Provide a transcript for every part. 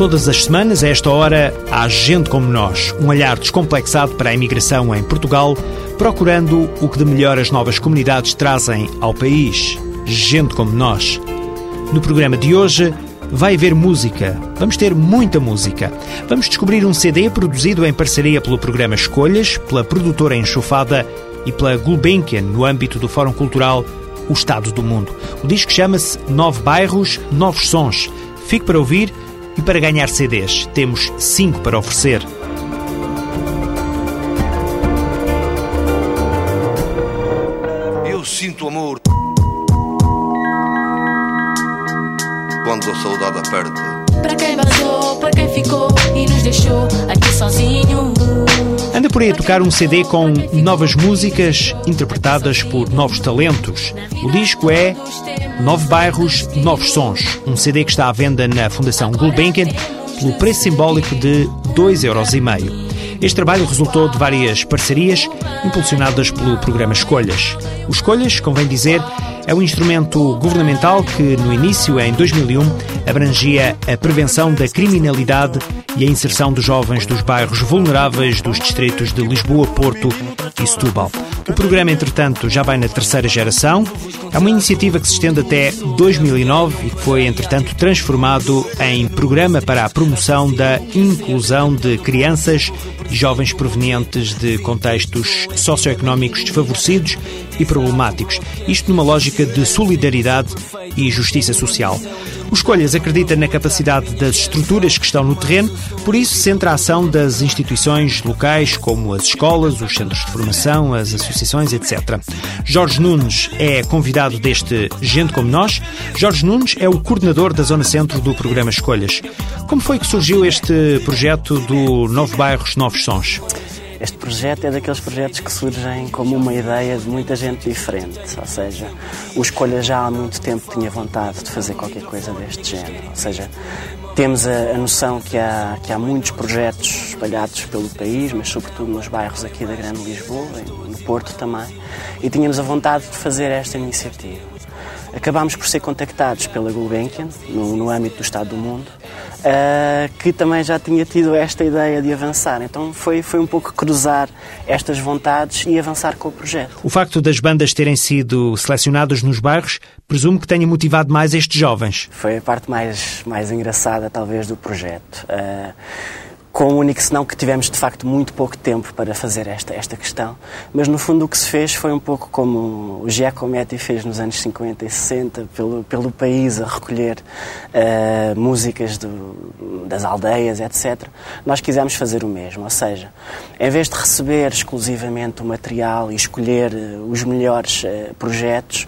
Todas as semanas, a esta hora, há gente como nós, um olhar descomplexado para a imigração em Portugal, procurando o que de melhor as novas comunidades trazem ao país. Gente como nós. No programa de hoje, vai haver música. Vamos ter muita música. Vamos descobrir um CD produzido em parceria pelo programa Escolhas, pela produtora Enxofada e pela Gulbenkian, no âmbito do Fórum Cultural O Estado do Mundo. O disco chama-se Nove Bairros, Novos Sons. Fique para ouvir e para ganhar CDs, temos 5 para oferecer. Eu sinto amor quando a saudade aperta. Para quem vazou, para quem ficou e nos deixou aqui sozinho. Anda por aí a tocar um CD com novas músicas interpretadas por novos talentos. O disco é Nove Bairros, Novos Sons. Um CD que está à venda na Fundação Gulbenkian pelo preço simbólico de 2,5€. Este trabalho resultou de várias parcerias impulsionadas pelo programa Escolhas. O Escolhas, convém dizer, é um instrumento governamental que, no início, em 2001, abrangia a prevenção da criminalidade e a inserção dos jovens dos bairros vulneráveis dos distritos de Lisboa, Porto e Setúbal. O programa, entretanto, já vai na terceira geração. É uma iniciativa que se estende até 2009 e que foi, entretanto, transformado em programa para a promoção da inclusão de crianças e jovens provenientes de contextos socioeconómicos desfavorecidos e problemáticos. Isto numa lógica de solidariedade e justiça social. O Escolhas acredita na capacidade das estruturas que estão no terreno, por isso centra a ação das instituições locais, como as escolas, os centros de formação, as associações, etc. Jorge Nunes é convidado deste Gente Como Nós. Jorge Nunes é o coordenador da Zona Centro do programa Escolhas. Como foi que surgiu este projeto do Novo Bairros, Novos Sons? Este projeto é daqueles projetos que surgem como uma ideia de muita gente diferente, ou seja, o Escolha já há muito tempo tinha vontade de fazer qualquer coisa deste género, ou seja, temos a, a noção que há, que há muitos projetos espalhados pelo país, mas sobretudo nos bairros aqui da Grande Lisboa, no Porto também, e tínhamos a vontade de fazer esta iniciativa. Acabámos por ser contactados pela Gulbenkian, no, no âmbito do Estado do Mundo, uh, que também já tinha tido esta ideia de avançar. Então foi, foi um pouco cruzar estas vontades e avançar com o projeto. O facto das bandas terem sido selecionadas nos bairros presumo que tenha motivado mais estes jovens. Foi a parte mais, mais engraçada, talvez, do projeto. Uh, com o único senão que tivemos de facto muito pouco tempo para fazer esta, esta questão, mas no fundo o que se fez foi um pouco como o Giacometti fez nos anos 50 e 60, pelo, pelo país a recolher uh, músicas do, das aldeias, etc. Nós quisemos fazer o mesmo, ou seja, em vez de receber exclusivamente o material e escolher uh, os melhores uh, projetos,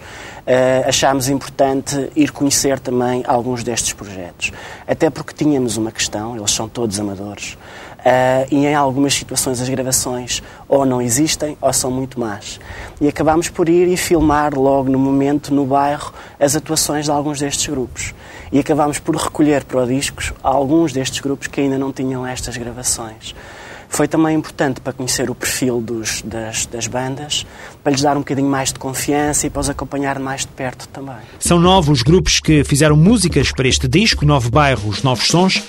achámos importante ir conhecer também alguns destes projetos. Até porque tínhamos uma questão, eles são todos amadores, uh, e em algumas situações as gravações ou não existem ou são muito más. E acabámos por ir e filmar logo no momento, no bairro, as atuações de alguns destes grupos. E acabámos por recolher para discos alguns destes grupos que ainda não tinham estas gravações. Foi também importante para conhecer o perfil dos, das, das, bandas, para lhes dar um bocadinho mais de confiança e para os acompanhar mais de perto também. São novos grupos que fizeram músicas para este disco, Nove Bairros, Novos Sons.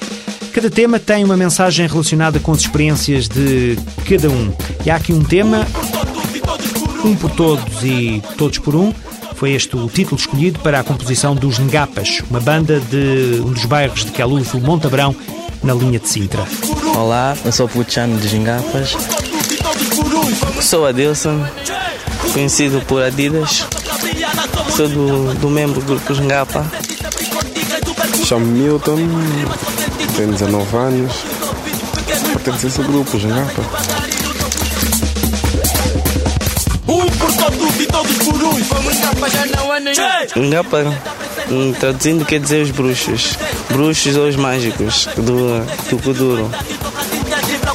Cada tema tem uma mensagem relacionada com as experiências de cada um. E há aqui um tema, Um por Todos e Todos por Um. Foi este o título escolhido para a composição dos Ngapas, uma banda de um dos bairros de Queluz, o Montabrão, na linha de Sintra. Olá, eu sou o Puchano de Gingafas. Sou Adilson, conhecido por Adidas. Sou do, do membro do grupo Gingapa. Chamo Milton, tenho 19 anos. Pertenço a esse grupo, Gingapa. Um por todos e todos por um. Vamos Ngapa, já não há nenhum. Ngapa, traduzindo, quer dizer os bruxos. Bruxos ou os mágicos do, do.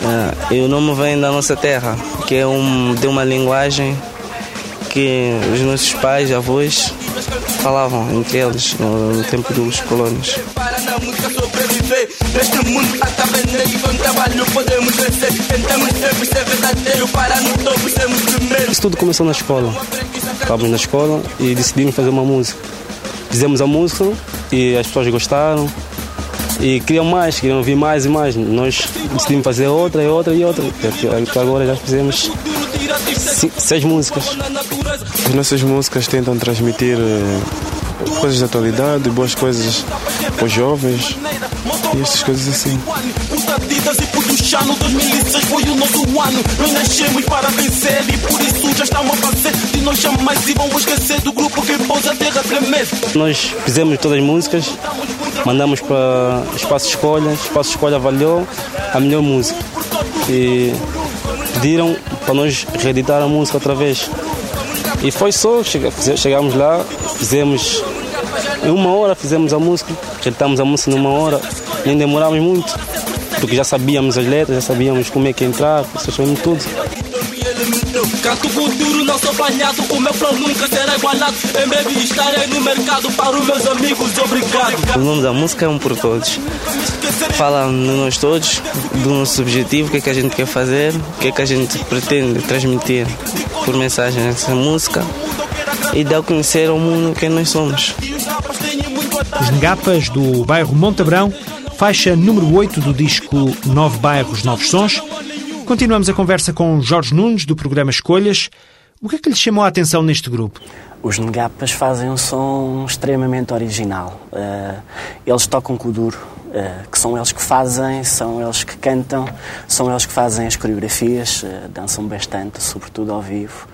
É, e o nome vem da nossa terra, que é um, de uma linguagem que os nossos pais, avós, falavam entre eles no, no tempo dos sobreviver Neste mundo e com trabalho podemos vencer Tentamos sempre ser verdadeiro Para no topo sermos Isso tudo começou na escola. Estávamos na escola e decidimos fazer uma música. Fizemos a música e as pessoas gostaram e queriam mais, queriam ouvir mais e mais. Nós decidimos fazer outra e outra e outra. Agora já fizemos seis músicas. As nossas músicas tentam transmitir eh, coisas da atualidade, boas coisas para os jovens e essas coisas assim. Puta Adidas e puto Chano 2006 foi o nosso ano. Nós nascemos para vencer E por isso já estamos a fazer. De nós jamais e vão esquecer Do grupo que pôs a terra tremer. Nós fizemos todas as músicas, mandamos para Espaço Escolha, Espaço Escolha avaliou a melhor música. E pediram para nós reeditar a música outra vez. E foi só, chegámos lá, fizemos em uma hora fizemos a música, reeditamos a música numa hora, nem demorámos muito, porque já sabíamos as letras, já sabíamos como é que entrar, já sabíamos tudo. Canto futuro, não sou falhado O meu flow nunca será igualado Em breve estarei no mercado Para os meus amigos, obrigado O nome da música é Um por Todos. Fala de nós todos, do nosso objetivo, o que é que a gente quer fazer, o que é que a gente pretende transmitir por mensagem nessa música e dar a conhecer ao mundo quem nós somos. Os Negapas do bairro Montabrão, faixa número 8 do disco Nove Bairros, Novos Sons. Continuamos a conversa com Jorge Nunes, do programa Escolhas. O que é que lhe chamou a atenção neste grupo? Os Negapas fazem um som extremamente original. Eh, eles tocam com o duro, eh, que são eles que fazem, são eles que cantam, são eles que fazem as coreografias, eh, dançam bastante, sobretudo ao vivo.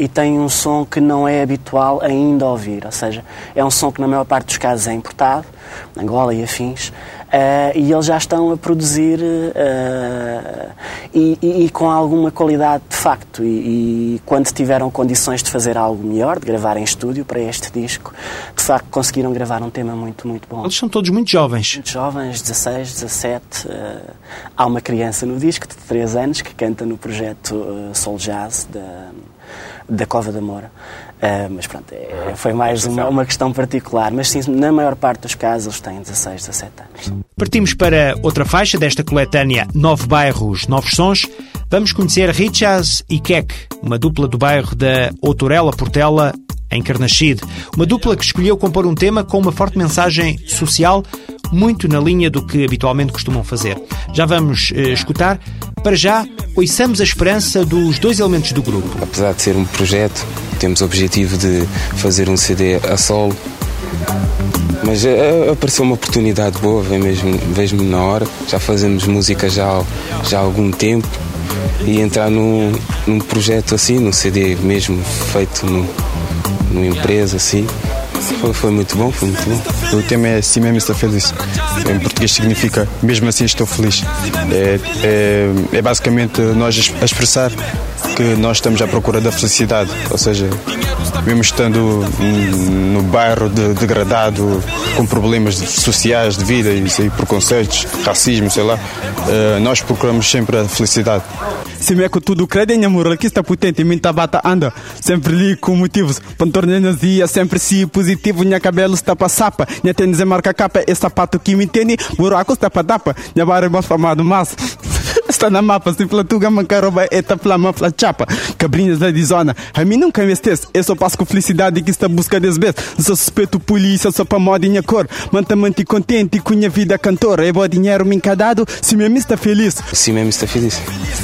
E têm um som que não é habitual ainda ouvir, ou seja, é um som que na maior parte dos casos é importado, Angola e afins, eh, e eles já estão a produzir eh, e, e- e com alguma qualidade de facto. E, e quando tiveram condições de fazer algo melhor, de gravar em estúdio para este disco, de facto conseguiram gravar um tema muito, muito bom. Eles são todos muito jovens. Muito jovens, 16, 17. eh, há uma criança no disco de 3 anos que canta no projeto eh, Soul Jazz da, da Cova da Moura. Eh, mas pronto, é- foi mais uma, uma questão particular. Mas sim, na maior parte dos casos eles têm 16, 17 anos. Partimos para outra faixa desta coletânea Nove Bairros, Novos Sons. Vamos conhecer Richas e Keck, uma dupla do bairro da Outorela Portela, em Carnaxide. Uma dupla que escolheu compor um tema com uma forte mensagem social, muito na linha do que habitualmente costumam fazer. Já vamos eh, escutar. Para já, ouçamos a esperança dos dois elementos do grupo. Apesar de ser um projeto, temos o objetivo de fazer um CD a solo. Mas eh, apareceu uma oportunidade boa, mesmo, vejo-me na hora. Já fazemos música já, já há algum tempo e entrar num, num projeto assim, num CD mesmo feito no, numa empresa assim, foi, foi muito bom, foi muito bom. O tema é Assim mesmo estou feliz. Em português significa Mesmo assim estou feliz. É, é, é basicamente nós a expressar que nós estamos à procura da felicidade. Ou seja, mesmo estando no bairro de- degradado, com problemas sociais de vida e, preconceitos, racismo, sei lá, eh, nós procuramos sempre a felicidade. Se me é com tudo aqui está potente, minha tabata anda. Sempre li com motivos, pantornenas ia sempre si positivo, minha cabelo está para sapa, minha tênis é marca capa, esse sapato que me entende, buraco está para dapa, minha barra é mais famado, mas está na mapa, se platuga mancaroba, eta flama fla chapa, cabrinhas da zona, a mim nunca me esquece, eu só passo com felicidade que está busca vezes, sou suspeito polícia, só para moda minha cor, manta-me contente com minha vida cantora, é bom dinheiro me encadado, se me está feliz. Assim mesmo está feliz.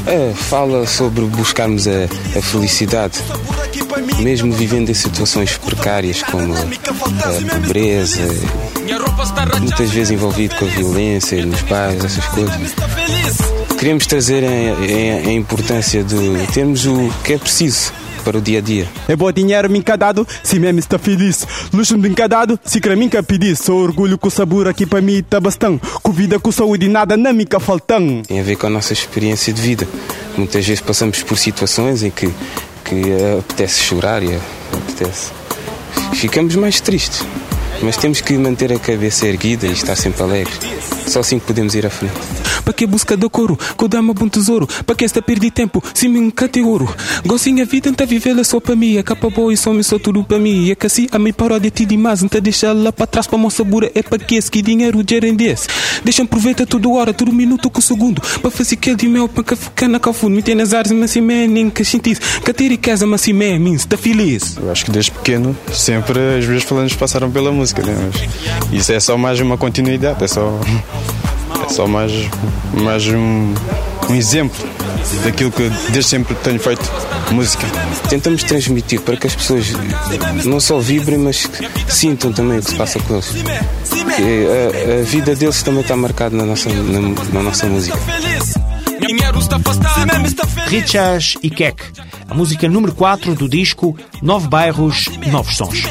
É, fala sobre buscarmos a, a felicidade, mesmo vivendo em situações precárias como a pobreza, muitas vezes envolvido com a violência nos pais, essas coisas. Queremos trazer a, a- a importância de termos o que é preciso para o dia a dia. É bom dinheiro me encadado, se mesmo está feliz. Luxo me encadado, se quer me pedir. Sou orgulho com sabor aqui para mim está bastante. Com vida, com saúde, nada não me faltam. Tem a ver com a nossa experiência de vida. Muitas vezes passamos por situações em que, que apetece chorar e apetece. Ficamos mais tristes. Mas temos que manter a cabeça erguida e estar sempre alegres. Só assim que podemos ir à frente. Para que busca do couro, que dá bom tesouro, para que esta perdi tempo, se me encate ouro. Gostinha a vida, então vivê-la só para mim, a capa boa e só me só tudo para mim. É que assim a me parou de ti demais, então deixa lá para trás para moça bura, é para que esse que dinheiro gerem-desse. Deixa aproveita tudo hora, tudo minuto com segundo, para fazer aquele de mel, para que ficar na cafundo, me tem nas áreas, mas assim, nem que sentido, que ter e casa, mas assim, mim, está feliz. Eu acho que desde pequeno, sempre os meus planos passaram pela música, né? Mas isso é só mais uma continuidade, é só, é só mais, mais um, um exemplo daquilo que desde sempre tenho feito música. Tentamos transmitir para que as pessoas não só vibrem, mas sintam também o que se passa com eles. A, a, vida deles também está marcada na nossa, na, na nossa música. Richas e Keck, a música número 4 do disco Nove Bairros, Novos Sons.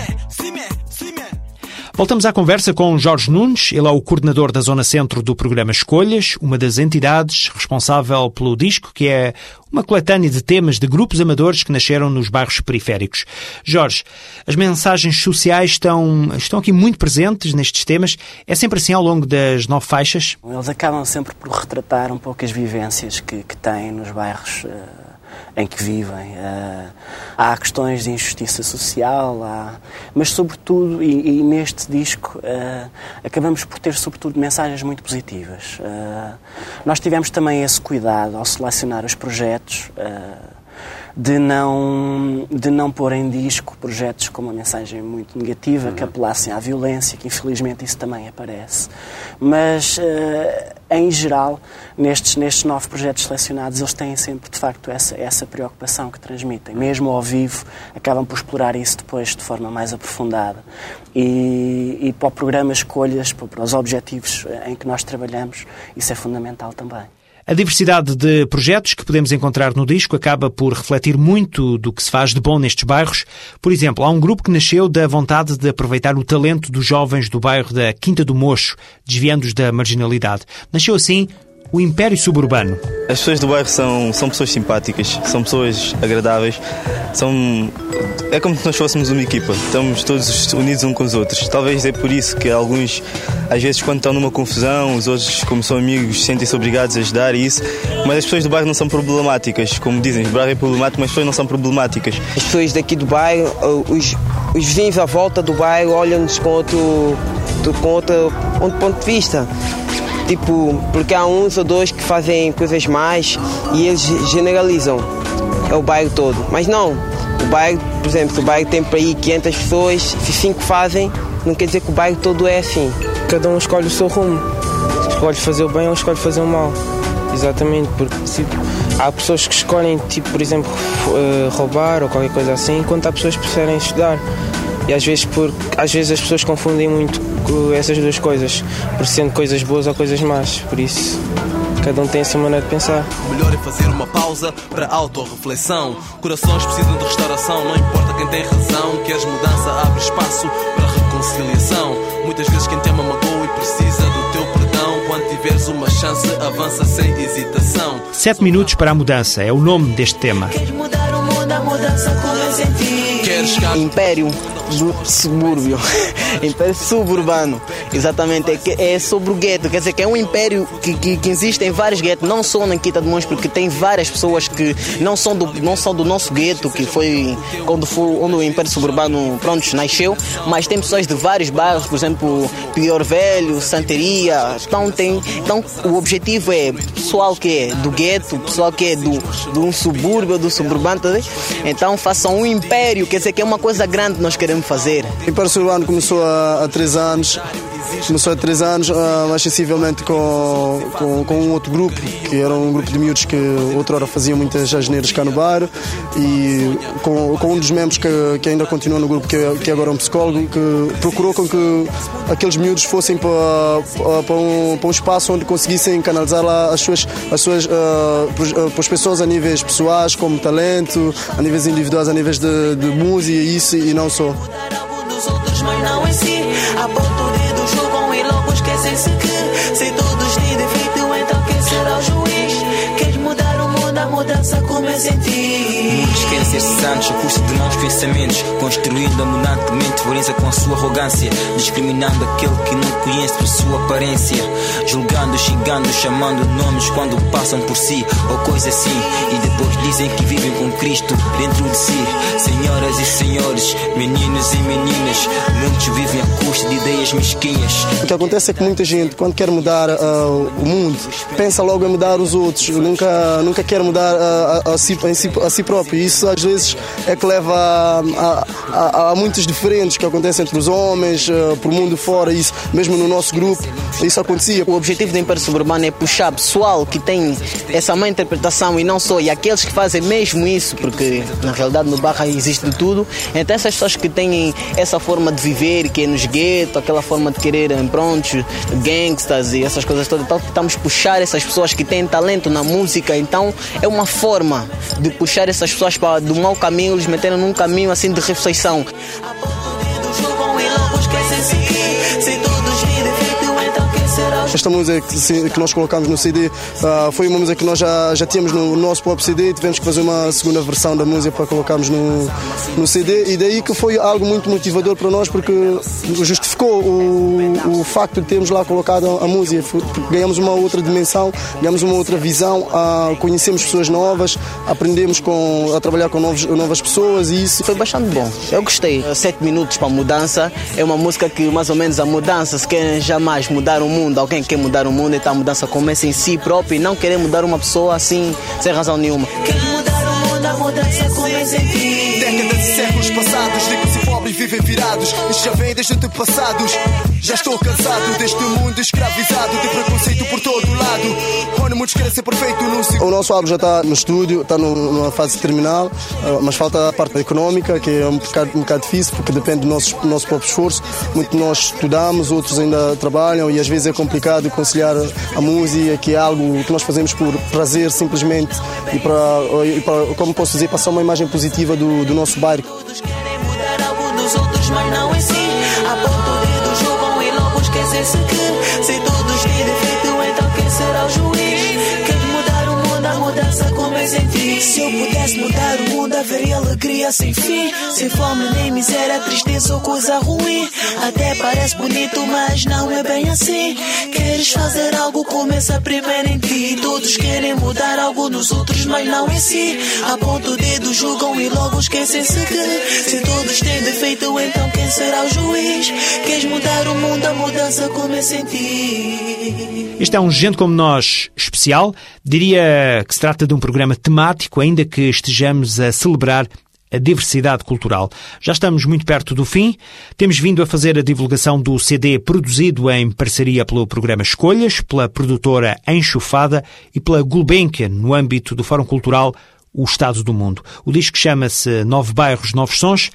Voltamos à conversa com Jorge Nunes, ele é o coordenador da Zona Centro do programa Escolhas, uma das entidades responsável pelo disco, que é uma coletânea de temas de grupos amadores que nasceram nos bairros periféricos. Jorge, as mensagens sociais estão, estão aqui muito presentes nestes temas. É sempre assim ao longo das nove faixas? Eles acabam sempre por retratar um pouco as vivências que, que têm nos bairros. Uh em que vivem. Uh, há questões de injustiça social, há, mas sobretudo, e, e neste disco, uh, acabamos por ter sobretudo mensagens muito positivas. Uh, nós tivemos também esse cuidado ao selecionar os projetos de não, de não pôr em disco projetos com uma mensagem muito negativa, uhum. que apelassem à violência, que infelizmente isso também aparece. Mas, uh, em geral, nestes, nestes nove projetos selecionados, eles têm sempre, de facto, essa, essa preocupação que transmitem. Mesmo ao vivo, acabam por explorar isso depois de forma mais aprofundada. E, e para o programa Escolhas, para os objetivos em que nós trabalhamos, isso é fundamental também. A diversidade de projetos que podemos encontrar no disco acaba por refletir muito do que se faz de bom nestes bairros. Por exemplo, há um grupo que nasceu da vontade de aproveitar o talento dos jovens do bairro da Quinta do Mocho, desviando-os da marginalidade. Nasceu assim o Império Suburbano. As pessoas do bairro são, são pessoas simpáticas, são pessoas agradáveis, são é como se nós fôssemos uma equipa, estamos todos unidos uns com os outros. Talvez é por isso que alguns, às vezes, quando estão numa confusão, os outros, como são amigos, sentem-se obrigados a ajudar e isso. Mas as pessoas do bairro não são problemáticas, como dizem, o bairro é problemático, mas as pessoas não são problemáticas. As pessoas daqui do bairro, os, os vizinhos à volta do bairro olham-nos com outro, com outro, outro ponto de vista. Tipo, porque há uns ou dois que fazem coisas mais e eles generalizam. É o bairro todo. Mas não. O bairro, por exemplo, se o bairro tem para aí 500 pessoas, se 5 fazem, não quer dizer que o bairro todo é assim. Cada um escolhe o seu rumo. Escolhe fazer o bem ou escolhe fazer o mal. Exatamente, porque tipo, há pessoas que escolhem, tipo, por exemplo, eh, roubar ou qualquer coisa assim, enquanto há pessoas que preferem estudar. E às vezes, por, às vezes as pessoas confundem muito essas duas coisas, por sendo coisas boas ou coisas más. Por isso, cada um tem a sua maneira de pensar. O melhor é fazer uma pausa para autorreflexão. Corações precisam de restauração, não importa quem tem razão. Queres mudança, abre espaço para reconciliação. Muitas vezes quem te ama magoa e precisa do teu perdão. Quando tiveres uma chance, avança sem hesitação. Sete minutos para a mudança é o nome deste tema. Queres mudar o mundo, a mudança começa em ti. Queres Império subúrbio, império suburbano, exatamente, é, é sobre o gueto, quer dizer que é um império que, que, que existe em vários guetos, não só na Quinta de Mons, porque tem várias pessoas que não são do, não são do nosso gueto, que foi quando foi onde o império suburbano pronto, nasceu, mas tem pessoas de vários bairros, por exemplo, Pior Velho, Santeria, então, tem, então o objetivo é pessoal que é do gueto, pessoal que é do, de um subúrbio, do suburbano, tá então façam um império, quer dizer que é uma coisa grande nós queremos fazer. O Império Urbano começou há, há três anos começou há três anos, uh, mais sensivelmente com, com, com, um outro grupo, que era um grupo de miúdos que outrora faziam muitas asneiras cá no bar, e com, com um dos membros que, que ainda continua no grupo, que, que é agora um psicólogo, que procurou com que aqueles miúdos fossem para, para, um, para um espaço onde conseguissem canalizar lá as suas, as suas uh, a níveis pessoais, como talento, a níveis individuais, a níveis de, de música, isso e não só. E logo esquecem-se que Se todos mudança começa em ti ser santos ao custo de maus pensamentos, construindo abundantemente violência com a sua arrogância, discriminando aquele que não conhece por sua aparência, julgando, xingando, chamando nomes quando passam por si. Ou coisa assim, e depois dizem que vivem com Cristo dentro de si. Senhoras e senhores, meninos e meninas, muitos vivem à custa de ideias mesquinhas. O que acontece é que muita gente, quando quer mudar uh, o mundo, pensa logo em mudar os outros, nunca, nunca quer mudar uh, a, a, si, a si próprio. E isso às vezes é que leva a, a, a muitas diferentes que acontecem entre os homens, uh, por mundo fora, isso mesmo no nosso grupo, isso acontecia. O objetivo do Império Suburbano é puxar pessoal que tem essa má interpretação e não só, e aqueles que fazem mesmo isso, porque na realidade no Barra existe de tudo. Então essas pessoas que têm essa forma de viver, que é nos guetos, aquela forma de quererem, pronto, gangsters e essas coisas todas, então tentamos puxar essas pessoas que têm talento na música, então é uma forma de puxar essas pessoas para do mau caminho, eles meterem num caminho assim de reflexão. Esta música que, nós colocamos no CD uh, foi uma música que nós já, já tínhamos no nosso próprio CD e tivemos que fazer uma segunda versão da música para colocarmos no, no CD e daí que foi algo muito motivador para nós porque justificou o, o facto de termos lá colocado a, música, ganhamos uma outra dimensão, ganhamos uma outra visão, uh, conhecemos pessoas novas, aprendemos com, a trabalhar com novos, novas pessoas e isso foi bastante bom. Eu gostei. Sete minutos para a mudança é uma música que mais ou menos a mudança, se querem jamais mudar o mundo, alguém quer mudar o mundo, então a mudança começa em si próprio e não querer mudar uma pessoa assim, sem razão nenhuma. Quer mudar o mundo, a mudança começa em ti. Décadas e séculos passados, e pobres vivem virados. Isto já vem desde antepassados. Já estou cansado deste mundo escravizado, de preconceito por todo lado. Onde muitos querem ser perfeito no O nosso álbum já está no estúdio, está numa fase terminal, mas falta a parte económica, que é um bocado, um bocado difícil, porque depende do nosso, do nosso próprio esforço. Muito nós estudamos, outros ainda trabalham e às vezes é complicado conciliar a música, que é algo que nós fazemos por prazer simplesmente e para, e para como posso dizer, passar uma imagem positiva do, do nosso bairro. Começa em ti. Se eu pudesse mudar o mundo, haveria alegria sem fim. Sem fome nem miséria, tristeza ou coisa ruim. Até parece bonito, mas não é bem assim. Queres fazer algo, começa primeiro em ti. Todos querem mudar algo nos outros, mas não em si. Aponta o dedo, julgam e logo esquecem-se que se todos têm defeito, então quem será o juiz? Queres mudar o mundo, a mudança começa em ti. Este é um Gente Como Nós especial. Diria que se trata de um programa temático, ainda que estejamos a celebrar a diversidade cultural. Já estamos muito perto do fim. Temos vindo a fazer a divulgação do CD produzido em parceria pelo programa Escolhas, pela produtora Enxufada e pela Gulbenkian, no âmbito do Fórum Cultural o Estado do Mundo. O disco chama-se Nove Bairros, Novos Sons.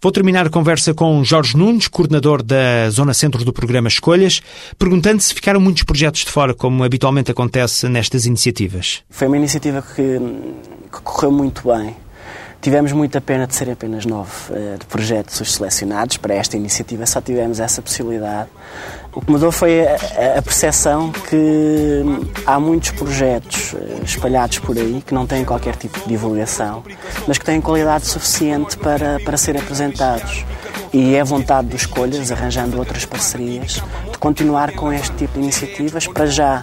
Vou terminar a conversa com Jorge Nunes, coordenador da Zona Centro do programa Escolhas, perguntando se ficaram muitos projetos de fora, como habitualmente acontece nestas iniciativas. Foi uma iniciativa que, que correu muito bem. Tivemos muita pena de serem apenas nove uh, projetos os selecionados para esta iniciativa, só tivemos essa possibilidade. O que mudou foi a, a percepção que há muitos projetos uh, espalhados por aí que não têm qualquer tipo de divulgação, mas que têm qualidade suficiente para, para serem apresentados. E é vontade dos escolhas, arranjando outras parcerias, de continuar com este tipo de iniciativas para já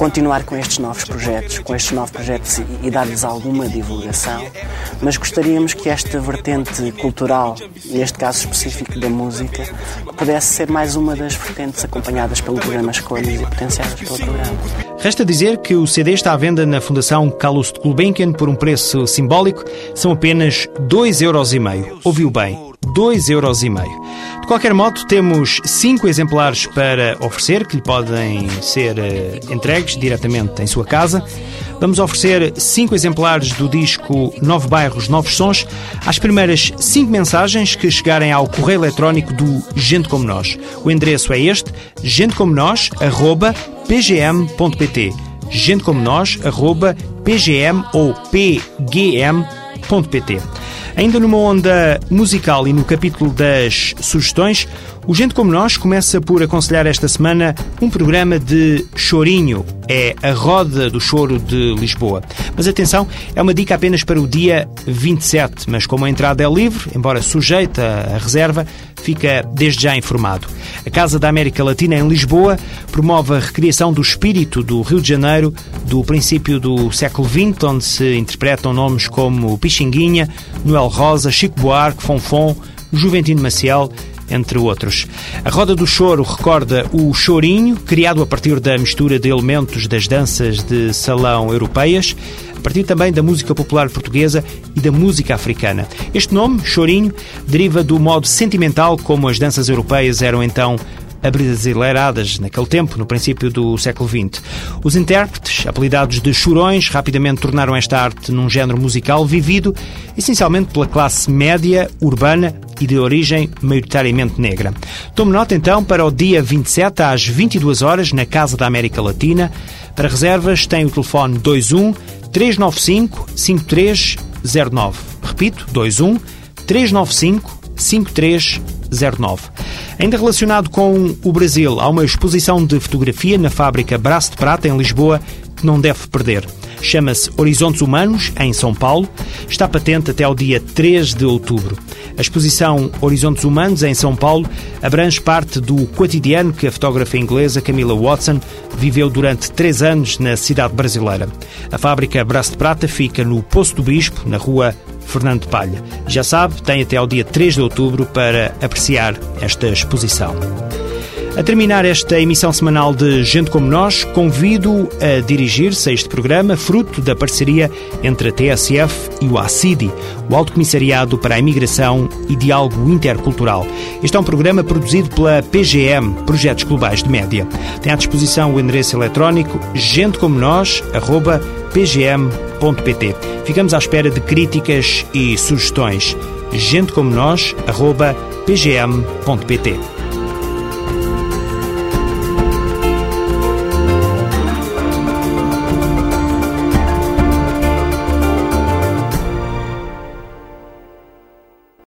continuar com estes novos projetos, com estes novos projetos e, e dar-lhes alguma divulgação, mas gostaríamos que esta vertente cultural, neste caso específico da música, pudesse ser mais uma das vertentes acompanhadas pelo programa Escolhas e potenciadas pelo programa. Resta dizer que o CD está à venda na Fundação Carlos de Gulbenkian por um preço simbólico, são apenas 2,5€. Ouviu bem? 2,5€. De qualquer modo, temos 5 exemplares para oferecer, que lhe podem ser uh, entregues diretamente em sua casa. Vamos oferecer 5 exemplares do disco Nove Bairros, Novos Sons às primeiras 5 mensagens que chegarem ao correio eletrónico do Gente Como Nós. O endereço é este, gentecomonós.pgm.pt gentecomonós.pgm ou pgm.pt Ainda numa onda musical e no capítulo das sugestões, o Gente Como Nós começa por aconselhar esta semana um programa de chorinho. É a Roda do Choro de Lisboa. Mas atenção, é uma dica apenas para o dia 27, mas como a entrada é livre, embora sujeita à reserva, fica desde já informado. A Casa da América Latina em Lisboa promove a recriação do espírito do Rio de Janeiro do princípio do século XX, onde se interpretam nomes como Pixinguinha, Noel Rosa, Chico Buarque, Fonfon, Juventino Maciel entre outros. A Roda do Choro recorda o chorinho, criado a partir da mistura de elementos das danças de salão europeias, a partir também da música popular portuguesa e da música africana. Este nome, chorinho, deriva do modo sentimental como as danças europeias eram então abrasileiradas naquele tempo, no princípio do século XX. Os intérpretes, apelidados de chorões, rapidamente tornaram esta arte num género musical vivido essencialmente pela classe média, urbana e de origem maioritariamente negra. Tome nota então para o dia 27 às 22 horas na Casa da América Latina. Para reservas tem o telefone 21 395 5309. Repito, 21 395 5309. Ainda relacionado com o Brasil, há uma exposição de fotografia na fábrica Braço de Prata, em Lisboa, que não deve perder. Chama-se Horizontes Humanos, em São Paulo. Está patente até ao dia 3 de outubro. A exposição Horizontes Humanos, em São Paulo, abrange parte do cotidiano que a fotógrafa inglesa Camila Watson viveu durante três anos na cidade brasileira. A fábrica Braço de Prata fica no Poço do Bispo, na rua Fernando Palha. Já sabe, tem até ao dia 3 de outubro para apreciar esta exposição. A terminar esta emissão semanal de Gente Como Nós, convido a dirigir-se a este programa, fruto da parceria entre a TSF e o ACIDI, o Alto Comissariado para a Imigração e Diálogo Intercultural. Este é um programa produzido pela PGM, Projetos Globais de Média. Tem à disposição o endereço eletrónico gentecomonos.pgm.pt. Ficamos à espera de críticas e sugestões. gentecomonos.pgm.pt.